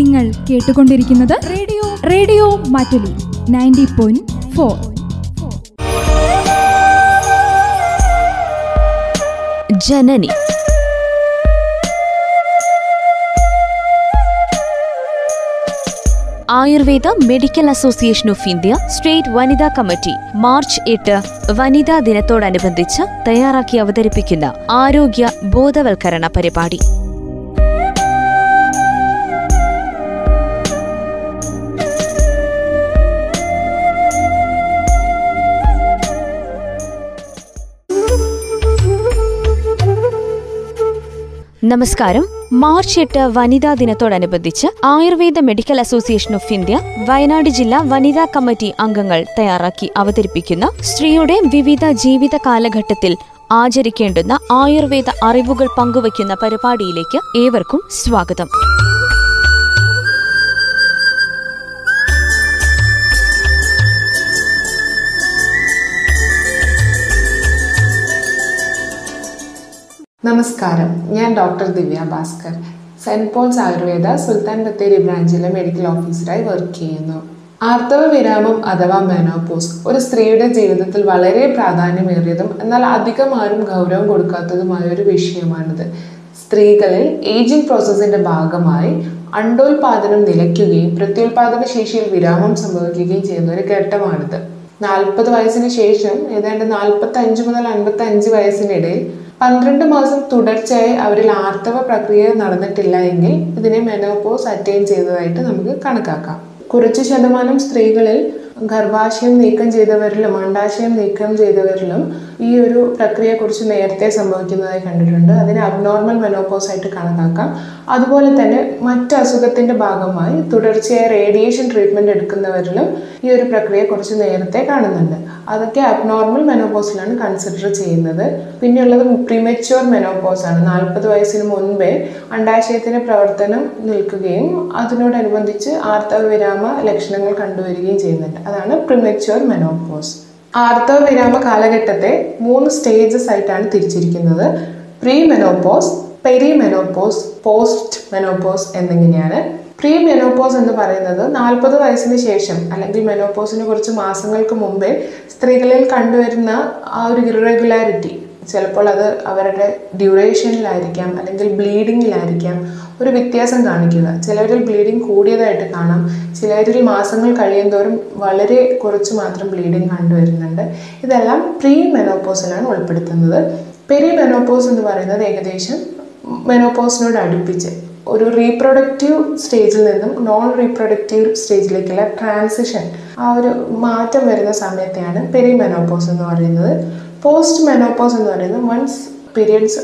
നിങ്ങൾ കേട്ടുകൊണ്ടിരിക്കുന്നത് radio radio Mattoli ninety point four. Janani. Ayurveda medical association of India state വനിതാ committee March എട്ട് വനിതാ ദിനത്തോടനുബന്ധിച്ച് തയ്യാറാക്കി അവതരിപ്പിക്കുന്ന ആരോഗ്യ ബോധവൽക്കരണ പരിപാടി. നമസ്കാരം. മാർച്ച് എട്ട് വനിതാ ദിനത്തോടനുബന്ധിച്ച് Ayurveda medical association of India Wayanad ജില്ലാ വനിതാ കമ്മിറ്റി അംഗങ്ങൾ തയ്യാറാക്കി അവതരിപ്പിക്കുന്ന സ്ത്രീയുടെ വിവിധ ജീവിത കാലഘട്ടത്തിൽ ആചരിക്കേണ്ടുന്ന ആയുർവേദ അറിവുകൾ പങ്കുവയ്ക്കുന്ന പരിപാടിയിലേക്ക് ഏവർക്കും സ്വാഗതം. നമസ്കാരം. ഞാൻ doctor Divya Bhaskar. Saint Paul's Ayurveda Sultan Bathery ബ്രാഞ്ചിലെ medical ഓഫീസറായി വർക്ക് ചെയ്യുന്നു. ആർത്തവ വിരാമം അഥവാ മെനോപോസ് ഒരു സ്ത്രീയുടെ ജീവിതത്തിൽ വളരെ പ്രാധാന്യമേറിയതും എന്നാൽ അധികം ആരും ഗൗരവം കൊടുക്കാത്തതുമായ ഒരു വിഷയമാണിത്. സ്ത്രീകളിൽ ഏജിംഗ് പ്രോസസ്സിന്റെ ഭാഗമായി അണ്ടോൽപാദനം നിലയ്ക്കുകയും പ്രത്യുൽപാദന ശേഷിയിൽ വിരാമം സംഭവിക്കുകയും ചെയ്യുന്ന ഒരു ഘട്ടമാണിത്. നാൽപ്പത് വയസ്സിന് ശേഷം ഏതാണ്ട് നാൽപ്പത്തി അഞ്ച് മുതൽ അൻപത്തി അഞ്ച് വയസ്സിനിടയിൽ പന്ത്രണ്ട് മാസം തുടർച്ചയായി അവരിൽ ആർത്തവ പ്രക്രിയ നടന്നിട്ടില്ല എങ്കിൽ ഇതിനെ മെനോപോസ് അറ്റൈൻ ചെയ്തതായിട്ട് നമുക്ക് കണക്കാക്കാം. കുറച്ച് ശതമാനം സ്ത്രീകളിൽ ഗർഭാശയം നീക്കം ചെയ്തവരിലും അണ്ടാശയം നീക്കം ചെയ്തവരിലും ഈ ഒരു പ്രക്രിയ കുറിച്ച് നേരത്തെ സംഭവിക്കുന്നതായി കണ്ടിട്ടുണ്ട്. അതിനെ അബ്നോർമൽ മെനോപോസ് ആയിട്ട് കണക്കാക്കാം. അതുപോലെ തന്നെ മറ്റ് അസുഖത്തിന്റെ ഭാഗമായി തുടർച്ചയായി റേഡിയേഷൻ ട്രീറ്റ്മെന്റ് എടുക്കുന്നവരിലും ഈ ഒരു പ്രക്രിയ കുറച്ച് നേരത്തെ കാണുന്നുണ്ട്. അതൊക്കെ അബ്നോർമൽ മെനോപോസിലാണ് കൺസിഡർ ചെയ്യുന്നത്. പിന്നെയുള്ളത് പ്രിമച്യൂർ മെനോപോസ് ആണ്. നാൽപ്പത് വയസ്സിന് മുൻപേ അണ്ടാശയത്തിന്റെ പ്രവർത്തനം നിൽക്കുകയും അതിനോടനുബന്ധിച്ച് ആർത്തവ വിരാമ ലക്ഷണങ്ങൾ കണ്ടുവരികയും ചെയ്യുന്നുണ്ട്. അതാണ് പ്രിമച്യൂർ മെനോപോസ് ആർത്തവ വിരാമ കാലഘട്ടത്തെ മൂന്ന് സ്റ്റേജസ് ആയിട്ടാണ് തിരിച്ചിരിക്കുന്നത്. Pre menopause peri menopause post menopause എന്നിങ്ങനെയാണ്. പ്രീ മെനോപോസ് എന്ന് പറയുന്നത് നാൽപ്പത് വയസ്സിന് ശേഷം അല്ലെങ്കിൽ മെനോപോസിന് കുറച്ച് മാസങ്ങൾക്ക് മുമ്പേ സ്ത്രീകളിൽ കണ്ടുവരുന്ന ആ ഒരു ഇറഗുലാരിറ്റി ചിലപ്പോൾ അത് അവരുടെ ഡ്യൂറേഷനിലായിരിക്കാം അല്ലെങ്കിൽ ബ്ലീഡിങ്ങിലായിരിക്കാം ഒരു വ്യത്യാസം കാണിക്കുക ചിലരിൽ ബ്ലീഡിങ് കൂടിയതായിട്ട് കാണാം. ചിലരിൽ മാസങ്ങൾ കഴിയുന്തോറും വളരെ കുറച്ച് മാത്രം ബ്ലീഡിങ് കണ്ടുവരുന്നുണ്ട് ഇതെല്ലാം പ്രീ മെനോപോസിലാണ് ഉൾപ്പെടുത്തുന്നത്. പെരി മെനോപോസ് എന്ന് പറയുന്നത് ഏകദേശം മെനോപോസിനോട് അടുപ്പിച്ച് ഒരു റീപ്രൊഡക്റ്റീവ് സ്റ്റേജിൽ നിന്നും നോൺ റീപ്രൊഡക്റ്റീവ് സ്റ്റേജിലേക്കുള്ള ട്രാൻസിഷൻ ആ ഒരു മാറ്റം വരുന്ന സമയത്തെയാണ് പെരി മെനോപോസ് എന്ന് പറയുന്നത്. പോസ്റ്റ് മെനോപോസ് എന്ന് പറയുന്നത് വൺസ് പീരിയഡ്സ്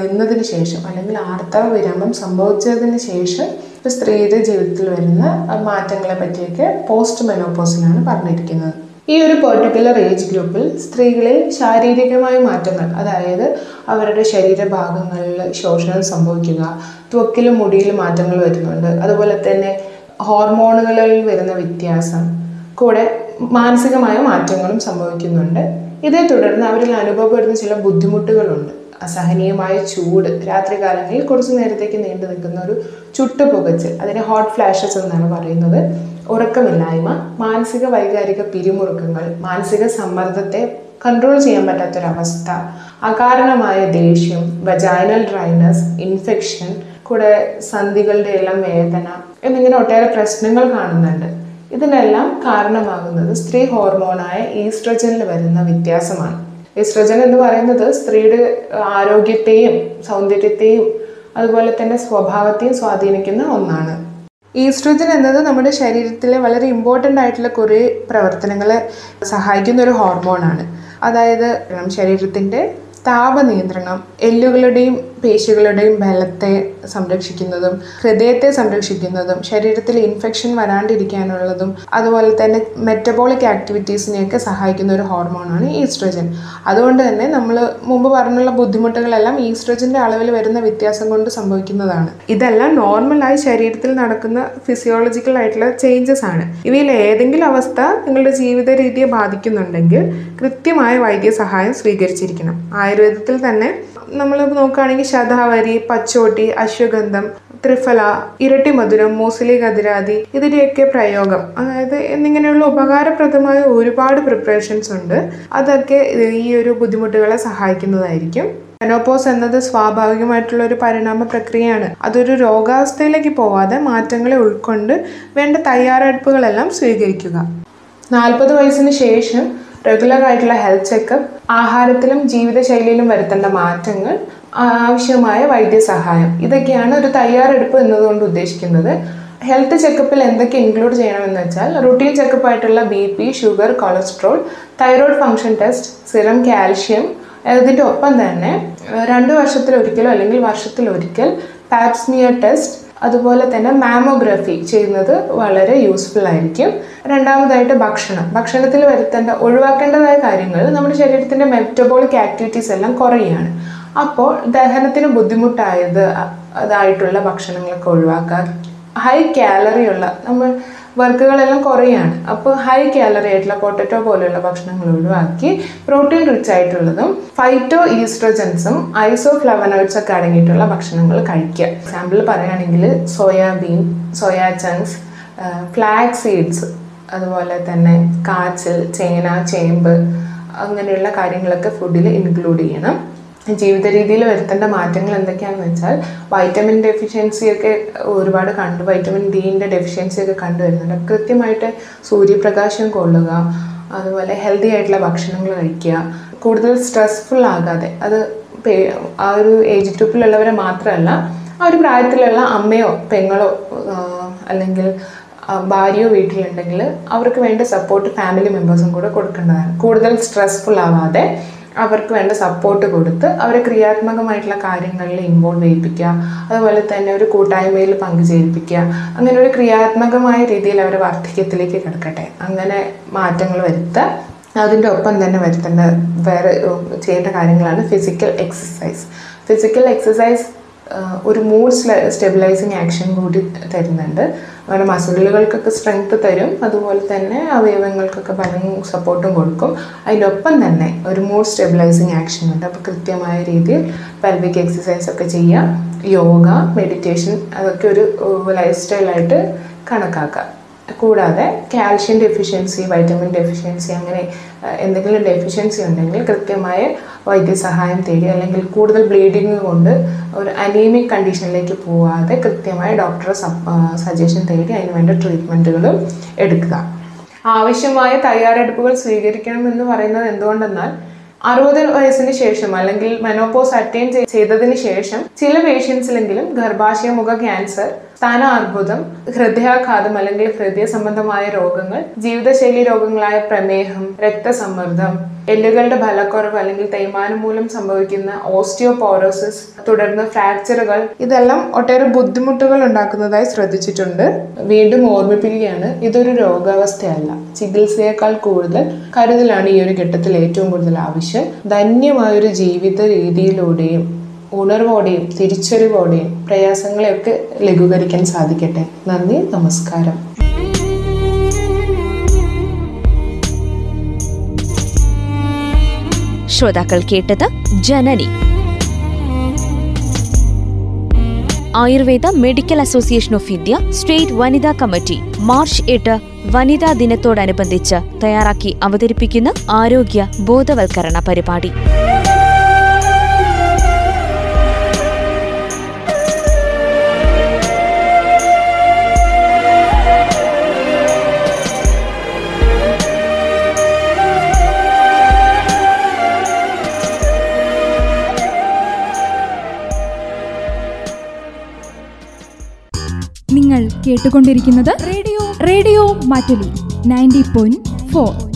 നിന്നതിന് ശേഷം അല്ലെങ്കിൽ ആർത്തവ വിരാമം സംഭവിച്ചതിന് ശേഷം ഒരു സ്ത്രീയുടെ ജീവിതത്തിൽ വരുന്ന മാറ്റങ്ങളെ പറ്റിയൊക്കെ പോസ്റ്റ് മെനോപോസിലാണ് പറഞ്ഞിരിക്കുന്നത്. ഈ ഒരു പെർട്ടിക്കുലർ ഏജ് ഗ്രൂപ്പിൽ സ്ത്രീകളിൽ ശാരീരികമായ മാറ്റങ്ങൾ അതായത് അവരുടെ ശരീരഭാഗങ്ങളിൽ ശോഷണം സംഭവിക്കുക ത്വക്കിലും മുടിയിലും മാറ്റങ്ങൾ വരുന്നുണ്ട് അതുപോലെ തന്നെ ഹോർമോണുകളിൽ വരുന്ന വ്യത്യാസം കൂടെ മാനസികമായ മാറ്റങ്ങളും സംഭവിക്കുന്നുണ്ട്. ഇതേ തുടർന്ന് അവരിൽ അനുഭവപ്പെടുന്ന ചില ബുദ്ധിമുട്ടുകളുണ്ട്. അസഹനീയമായ ചൂട് രാത്രികാലങ്ങളിൽ കുറച്ച് നേരത്തേക്ക് നീണ്ടു നിൽക്കുന്ന ഒരു ചുട്ടുപുകച്ച് അതിനെ ഹോട്ട് ഫ്ലാഷസ് എന്നാണ് പറയുന്നത്. ഉറക്കമില്ലായ്മ മാനസിക വൈകാരിക പിരിമുറുക്കങ്ങൾ മാനസിക സമ്മർദ്ദത്തെ കൺട്രോൾ ചെയ്യാൻ പറ്റാത്തൊരവസ്ഥ അകാരണമായ ദേഷ്യം വജൈനൽ ഡ്രൈനസ് ഇൻഫെക്ഷൻ കൂടെ സന്ധികളുടെ എല്ലാം വേദന എന്നിങ്ങനെ ഒട്ടേറെ പ്രശ്നങ്ങൾ കാണുന്നുണ്ട്. ഇതിനെല്ലാം കാരണമാകുന്നത് സ്ത്രീ ഹോർമോണായ ഈസ്ട്രജനിൽ വരുന്ന വ്യത്യാസമാണ്. ഈസ്ട്രജൻ എന്ന് പറയുന്നത് സ്ത്രീയുടെ ആരോഗ്യത്തെയും സൗന്ദര്യത്തെയും അതുപോലെ തന്നെ സ്വഭാവത്തെയും സ്വാധീനിക്കുന്ന ഒന്നാണ്. ഈസ്ട്രജൻ എന്നത് നമ്മുടെ ശരീരത്തിലെ വളരെ ഇമ്പോർട്ടന്റ് ആയിട്ടുള്ള കുറേ പ്രവർത്തനങ്ങളെ സഹായിക്കുന്ന ഒരു ഹോർമോണാണ് അതായത് ശരീരത്തിന്റെ താപനിയന്ത്രണം എല്ലുകളുടെയും പേശികളുടെയും ബലത്തെ സംരക്ഷിക്കുന്നതും ഹൃദയത്തെ സംരക്ഷിക്കുന്നതും ശരീരത്തിൽ ഇൻഫെക്ഷൻ വരാണ്ടിരിക്കാനുള്ളതും അതുപോലെ തന്നെ മെറ്റബോളിക് ആക്ടിവിറ്റീസിനെയൊക്കെ സഹായിക്കുന്ന ഒരു ഹോർമോണാണ് ഈസ്ട്രജൻ. അതുകൊണ്ട് തന്നെ നമ്മൾ മുമ്പ് പറഞ്ഞുള്ള ബുദ്ധിമുട്ടുകളെല്ലാം ഈസ്ട്രജന്റെ അളവിൽ വരുന്ന വ്യത്യാസം കൊണ്ട് സംഭവിക്കുന്നതാണ്. ഇതെല്ലാം നോർമലായി ശരീരത്തിൽ നടക്കുന്ന ഫിസിയോളജിക്കൽ ആയിട്ടുള്ള ചേഞ്ചസ് ആണ്. ഇവയിൽ ഏതെങ്കിലും അവസ്ഥ നിങ്ങളുടെ ജീവിത രീതിയെ ബാധിക്കുന്നുണ്ടെങ്കിൽ കൃത്യമായ വൈദ്യസഹായം സ്വീകരിച്ചിരിക്കണം. ആയുർവേദത്തിൽ തന്നെ നമ്മൾ നോക്കുകയാണെങ്കിൽ ശതാവരി പച്ചോട്ടി അശ്വഗന്ധം ത്രിഫല ഇരട്ടി മധുരം മൂസലി കതിരാതി ഇതിന്റെയൊക്കെ പ്രയോഗം. അതായത് എന്നിങ്ങനെയുള്ള ഉപകാരപ്രദമായ ഒരുപാട് പ്രിപ്പറേഷൻസ് ഉണ്ട്. അതൊക്കെ ഈ ഒരു ബുദ്ധിമുട്ടുകളെ സഹായിക്കുന്നതായിരിക്കും. മെനോപോസ് എന്നത് സ്വാഭാവികമായിട്ടുള്ള ഒരു പരിണാമ പ്രക്രിയയാണ്. അതൊരു രോഗാവസ്ഥയിലേക്ക് പോവാതെ മാറ്റങ്ങളെ ഉൾക്കൊണ്ട് വേണ്ട തയ്യാറെടുപ്പുകളെല്ലാം സ്വീകരിക്കുക. നാൽപ്പത് വയസ്സിന് ശേഷം റെഗുലർ ആയിട്ടുള്ള ഹെൽത്ത് ചെക്കപ്പ് ആഹാരത്തിലും ജീവിതശൈലിയിലും വരുത്തേണ്ട മാറ്റങ്ങൾ ആവശ്യമായ വൈദ്യസഹായം. ഇതൊക്കെയാണ് ഒരു തയ്യാറെടുപ്പ് എന്നതുകൊണ്ട് ഉദ്ദേശിക്കുന്നത്. ഹെൽത്ത് ചെക്കപ്പിൽ എന്തൊക്കെ ഇൻക്ലൂഡ് ചെയ്യണമെന്ന് വെച്ചാൽ routine ചെക്കപ്പായിട്ടുള്ള B P sugar cholesterol thyroid function test serum calcium ഇതിന്റെ ഒപ്പം തന്നെ രണ്ട് വർഷത്തിലൊരിക്കലോ അല്ലെങ്കിൽ വർഷത്തിലൊരിക്കൽ പാപ്സ്മിയർ ടെസ്റ്റ് അതുപോലെ തന്നെ മാമോഗ്രഫി ചെയ്യുന്നത് വളരെ യൂസ്ഫുൾ ആയിരിക്കും. രണ്ടാമതായിട്ട് ഭക്ഷണം. ഭക്ഷണത്തിൽ വരുത്തേണ്ട ഒഴിവാക്കേണ്ടതായ കാര്യങ്ങൾ നമ്മുടെ ശരീരത്തിന്റെ മെറ്റബോളിക് ആക്ടിവിറ്റീസ് എല്ലാം കുറയുകയാണ് അപ്പോൾ ദഹനത്തിന് ബുദ്ധിമുട്ടായത് അതായിട്ടുള്ള ഭക്ഷണങ്ങളൊക്കെ ഒഴിവാക്കുക ഹൈ കാലറി ഉള്ള നമ്മൾ വർക്കുകളെല്ലാം കുറയാണ്. അപ്പോൾ ഹൈ കാലറി ആയിട്ടുള്ള പൊട്ടറ്റോ പോലെയുള്ള ഭക്ഷണങ്ങൾ ഒഴിവാക്കി പ്രോട്ടീൻ റിച്ച് ആയിട്ടുള്ളതും ഫൈറ്റോ ഈസ്ട്രോജൻസും ഐസോ ഫ്ലവനോയിഡ്സ് ഒക്കെ അടങ്ങിയിട്ടുള്ള ഭക്ഷണങ്ങൾ കഴിക്കുക. എക്സാമ്പിൾ പറയുകയാണെങ്കിൽ soybean soya chunks flax seeds അതുപോലെ തന്നെ കാച്ചിൽ ചേന ചേമ്പ് അങ്ങനെയുള്ള കാര്യങ്ങളൊക്കെ ഫുഡിൽ ഇൻക്ലൂഡ് ചെയ്യണം. ജീവിത രീതിയിൽ വരുത്തേണ്ട മാറ്റങ്ങൾ എന്തൊക്കെയാണെന്ന് വെച്ചാൽ വൈറ്റമിൻ ഡെഫിഷ്യൻസി ഒക്കെ ഒരുപാട് കണ്ടു വൈറ്റമിൻ ഡിന്റെ ഡെഫിഷ്യൻസി ഒക്കെ കണ്ടുവരുന്നുണ്ട് കൃത്യമായിട്ട് സൂര്യപ്രകാശം കൊള്ളുക അതുപോലെ ഹെൽത്തി ആയിട്ടുള്ള ഭക്ഷണങ്ങൾ കഴിക്കുക കൂടുതൽ സ്ട്രെസ്ഫുൾ ആകാതെ അത് ആ ഒരു ഏജ് ഗ്രൂപ്പിലുള്ളവരെ മാത്രമല്ല ആ ഒരു പ്രായത്തിലുള്ള അമ്മയോ പെങ്ങളോ അല്ലെങ്കിൽ ഭാര്യയോ വീട്ടിലുണ്ടെങ്കിൽ അവർക്ക് വേണ്ട സപ്പോർട്ട് ഫാമിലി മെമ്പേഴ്സും കൂടെ കൊടുക്കേണ്ടതാണ്. കൂടുതൽ സ്ട്രെസ്ഫുൾ ആവാതെ അവർക്ക് വേണ്ട സപ്പോർട്ട് കൊടുത്ത് അവരെ ക്രിയാത്മകമായിട്ടുള്ള കാര്യങ്ങളിൽ ഇൻവോൾവ് ചെയ്യിപ്പിക്കുക. അതുപോലെ തന്നെ ഒരു കൂട്ടായ്മയിൽ പങ്കുചേരിപ്പിക്കുക. അങ്ങനെ ഒരു ക്രിയാത്മകമായ രീതിയിൽ അവരെ വാർദ്ധക്യത്തിലേക്ക് കിടക്കട്ടെ. അങ്ങനെ മാറ്റങ്ങൾ വരുത്തുക അതിന്റെ ഒപ്പം തന്നെ വരുത്തേണ്ട വേറെ ചെയ്യേണ്ട കാര്യങ്ങളാണ് ഫിസിക്കൽ എക്സസൈസ് ഫിസിക്കൽ എക്സസൈസ് ഒരു മൂഡ് സ്റ്റെബിലൈസിങ് ആക്ഷൻ കൂടി തരുന്നുണ്ട്. അങ്ങനെ മസിലുകൾക്കൊക്കെ സ്ട്രെങ്ത് തരും. അതുപോലെ തന്നെ അവയവങ്ങൾക്കൊക്കെ ബലം സപ്പോർട്ടും കൊടുക്കും. അതിനൊപ്പം തന്നെ ഒരു മൂഡ് സ്റ്റെബിലൈസിങ് ആക്ഷൻ ഉണ്ട്. അപ്പോൾ കൃത്യമായ രീതിയിൽ പെൽവിക് എക്സസൈസ് ഒക്കെ ചെയ്യുക യോഗ മെഡിറ്റേഷൻ അതൊക്കെ ഒരു ലൈഫ് സ്റ്റൈലായിട്ട് കണക്കാക്കുക കൂടാതെ കാൽഷ്യം ഡെഫിഷ്യൻസി വൈറ്റമിൻ ഡെഫിഷ്യൻസി അങ്ങനെ എന്തെങ്കിലും ഡെഫിഷ്യൻസി ഉണ്ടെങ്കിൽ കൃത്യമായ വൈദ്യസഹായം തേടി അല്ലെങ്കിൽ കൂടുതൽ ബ്ലീഡിങ് കൊണ്ട് ഒരു അനീമിക് കണ്ടീഷനിലേക്ക് പോവാതെ കൃത്യമായ ഡോക്ടറെ സജഷൻ തേടി അതിന് വേണ്ട ട്രീറ്റ്മെന്റുകളും എടുക്കുക. ആവശ്യമായ തയ്യാറെടുപ്പുകൾ സ്വീകരിക്കണം എന്ന് പറയുന്നത് എന്തുകൊണ്ടെന്നാൽ അറുപത് വയസ്സിന് ശേഷം അല്ലെങ്കിൽ മെനോപോസ് അറ്റൈൻ ചെയ്തതിന് ശേഷം ചില പേഷ്യൻസിലെങ്കിലും ഗർഭാശയമുഖ ക്യാൻസർ സ്ഥാന അർബുദം ഹൃദയാഘാതം അല്ലെങ്കിൽ ഹൃദയ സംബന്ധമായ രോഗങ്ങൾ ജീവിതശൈലി രോഗങ്ങളായ പ്രമേഹം രക്തസമ്മർദ്ദം എല്ലുകളുടെ ഫലക്കുറവ് അല്ലെങ്കിൽ തേയ്മാനം മൂലം സംഭവിക്കുന്ന ഓസ്റ്റിയോപോറോസിസ് തുടർന്ന് ഫ്രാക്ചറുകൾ ഇതെല്ലാം ഒട്ടേറെ ബുദ്ധിമുട്ടുകൾ ഉണ്ടാക്കുന്നതായി ശ്രദ്ധിച്ചിട്ടുണ്ട്. വീണ്ടും ഓർമ്മിപ്പിക്കുകയാണ് ഇതൊരു രോഗാവസ്ഥയല്ല. ചികിത്സയേക്കാൾ കൂടുതൽ കരുതലാണ് ഈ ഒരു ഘട്ടത്തിൽ ഏറ്റവും കൂടുതൽ ആവശ്യം. ധന്യമായൊരു ജീവിത രീതിയിലൂടെയും ഉണർവോടെയും തിരിച്ചറിവോടെയും പ്രയാസങ്ങളെയൊക്കെ ലഘൂകരിക്കാൻ സാധിക്കട്ടെ. നന്ദി നമസ്കാരം. ശ്രോതാക്കൾ കേട്ടത് Janani. Ayurveda medical association of India state വനിതാ കമ്മിറ്റി മാർച്ച് എട്ട് വനിതാ ദിനത്തോടനുബന്ധിച്ച് തയ്യാറാക്കി അവതരിപ്പിക്കുന്ന ആരോഗ്യ ബോധവൽക്കരണ പരിപാടി. കേട്ടുകൊണ്ടിരിക്കുന്നത് radio. Radio Mattoli. Ninety point four